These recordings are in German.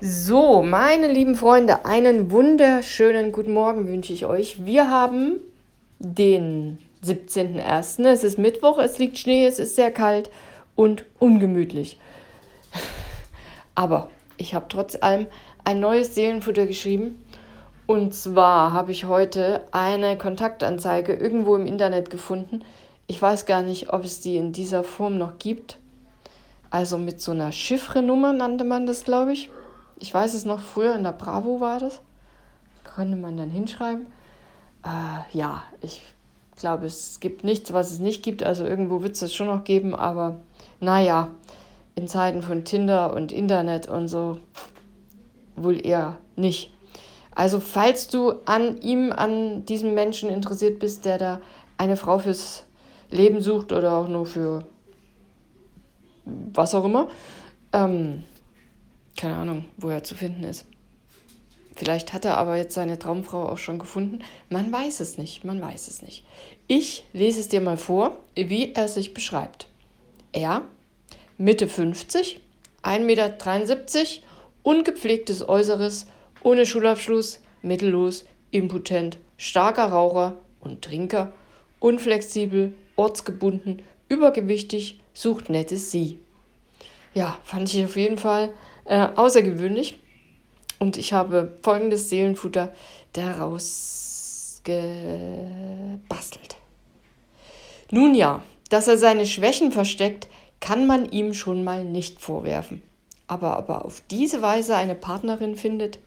So, meine lieben Freunde, einen wunderschönen guten Morgen wünsche ich euch. Wir haben den 17.01. Es ist Mittwoch, es liegt Schnee, es ist sehr kalt und ungemütlich. Aber ich habe trotz allem ein neues Seelenfutter geschrieben. Und zwar habe ich heute eine Kontaktanzeige irgendwo im Internet gefunden. Ich weiß gar nicht, ob es die in dieser Form noch gibt. Also mit so einer Chiffrenummer nannte man das, glaube ich. Ich weiß es noch, früher in der Bravo war das. Konnte man dann hinschreiben. Äh, ja, ich glaube, es gibt nichts, was es nicht gibt. Also irgendwo wird es das schon noch geben, aber naja, in Zeiten von Tinder und Internet und so wohl eher nicht. Also falls du an ihm, an diesem Menschen interessiert bist, der da eine Frau fürs Leben sucht oder auch nur für was auch immer, ähm, keine Ahnung, wo er zu finden ist. Vielleicht hat er aber jetzt seine Traumfrau auch schon gefunden. Man weiß es nicht, man weiß es nicht. Ich lese es dir mal vor, wie er sich beschreibt. Er, Mitte 50, 1,73 Meter, ungepflegtes Äußeres, ohne Schulabschluss, mittellos, impotent, starker Raucher und Trinker, unflexibel, ortsgebunden, übergewichtig, sucht nettes Sie. Ja, fand ich auf jeden Fall äh, außergewöhnlich. Und ich habe folgendes Seelenfutter daraus gebastelt. Nun ja, dass er seine Schwächen versteckt, kann man ihm schon mal nicht vorwerfen. Aber ob er auf diese Weise eine Partnerin findet,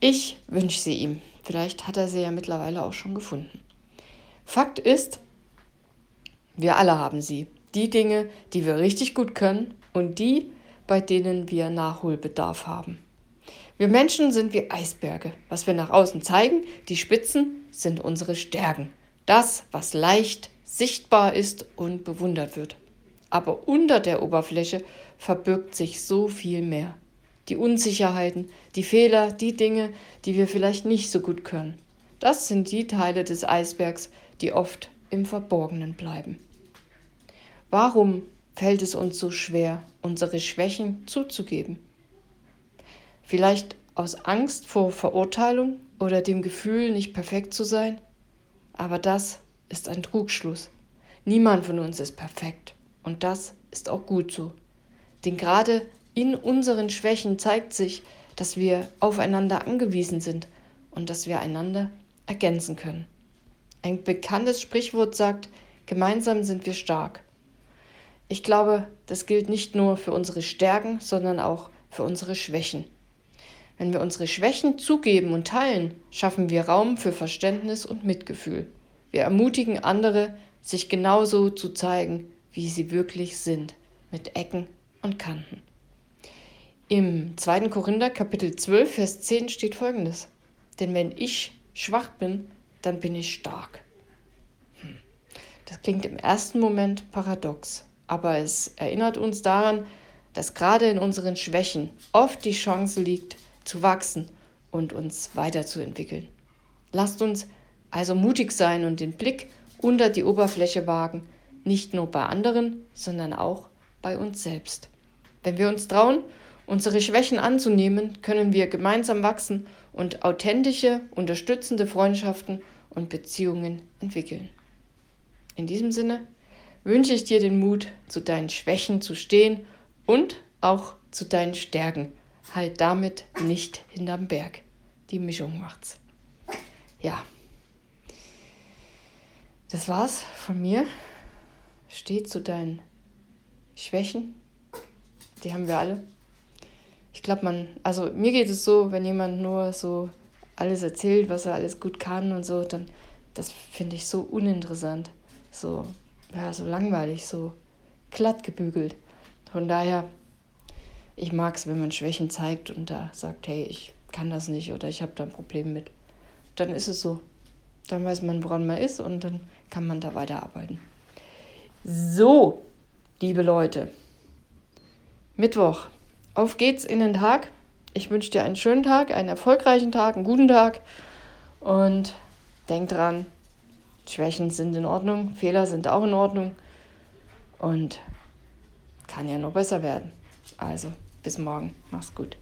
ich wünsche sie ihm. Vielleicht hat er sie ja mittlerweile auch schon gefunden. Fakt ist, wir alle haben sie. Die Dinge, die wir richtig gut können und die, bei denen wir Nachholbedarf haben. Wir Menschen sind wie Eisberge. Was wir nach außen zeigen, die Spitzen, sind unsere Stärken. Das, was leicht sichtbar ist und bewundert wird. Aber unter der Oberfläche verbirgt sich so viel mehr. Die Unsicherheiten, die Fehler, die Dinge, die wir vielleicht nicht so gut können. Das sind die Teile des Eisbergs, die oft im Verborgenen bleiben. Warum fällt es uns so schwer, unsere Schwächen zuzugeben. Vielleicht aus Angst vor Verurteilung oder dem Gefühl, nicht perfekt zu sein? Aber das ist ein Trugschluss. Niemand von uns ist perfekt. Und das ist auch gut so. Denn gerade in unseren Schwächen zeigt sich, dass wir aufeinander angewiesen sind und dass wir einander ergänzen können. Ein bekanntes Sprichwort sagt, gemeinsam sind wir stark. Ich glaube, das gilt nicht nur für unsere Stärken, sondern auch für unsere Schwächen. Wenn wir unsere Schwächen zugeben und teilen, schaffen wir Raum für Verständnis und Mitgefühl. Wir ermutigen andere, sich genauso zu zeigen, wie sie wirklich sind, mit Ecken und Kanten. Im 2. Korinther Kapitel 12, Vers 10 steht folgendes. Denn wenn ich schwach bin, dann bin ich stark. Hm. Das klingt im ersten Moment paradox aber es erinnert uns daran, dass gerade in unseren Schwächen oft die Chance liegt, zu wachsen und uns weiterzuentwickeln. Lasst uns also mutig sein und den Blick unter die Oberfläche wagen, nicht nur bei anderen, sondern auch bei uns selbst. Wenn wir uns trauen, unsere Schwächen anzunehmen, können wir gemeinsam wachsen und authentische, unterstützende Freundschaften und Beziehungen entwickeln. In diesem Sinne, wünsche ich dir den Mut, zu deinen Schwächen zu stehen und auch zu deinen Stärken. Halt damit nicht hinterm Berg. Die Mischung macht's. Ja. Das war's von mir. Steh zu deinen Schwächen. Die haben wir alle. Ich glaube, man, also mir geht es so, wenn jemand nur so alles erzählt, was er alles gut kann und so, dann das finde ich so uninteressant. So, ja, so langweilig, so glatt gebügelt. Von daher, ich mag es, wenn man Schwächen zeigt und da sagt, hey, ich kann das nicht oder ich habe da ein Problem mit. Dann ist es so. Dann weiß man, woran man ist und dann kann man da weiterarbeiten. So, liebe Leute, Mittwoch. Auf geht's in den Tag. Ich wünsche dir einen schönen Tag, einen erfolgreichen Tag, einen guten Tag und denk dran, Schwächen sind in Ordnung, Fehler sind auch in Ordnung und kann ja noch besser werden. Also, bis morgen. Mach's gut.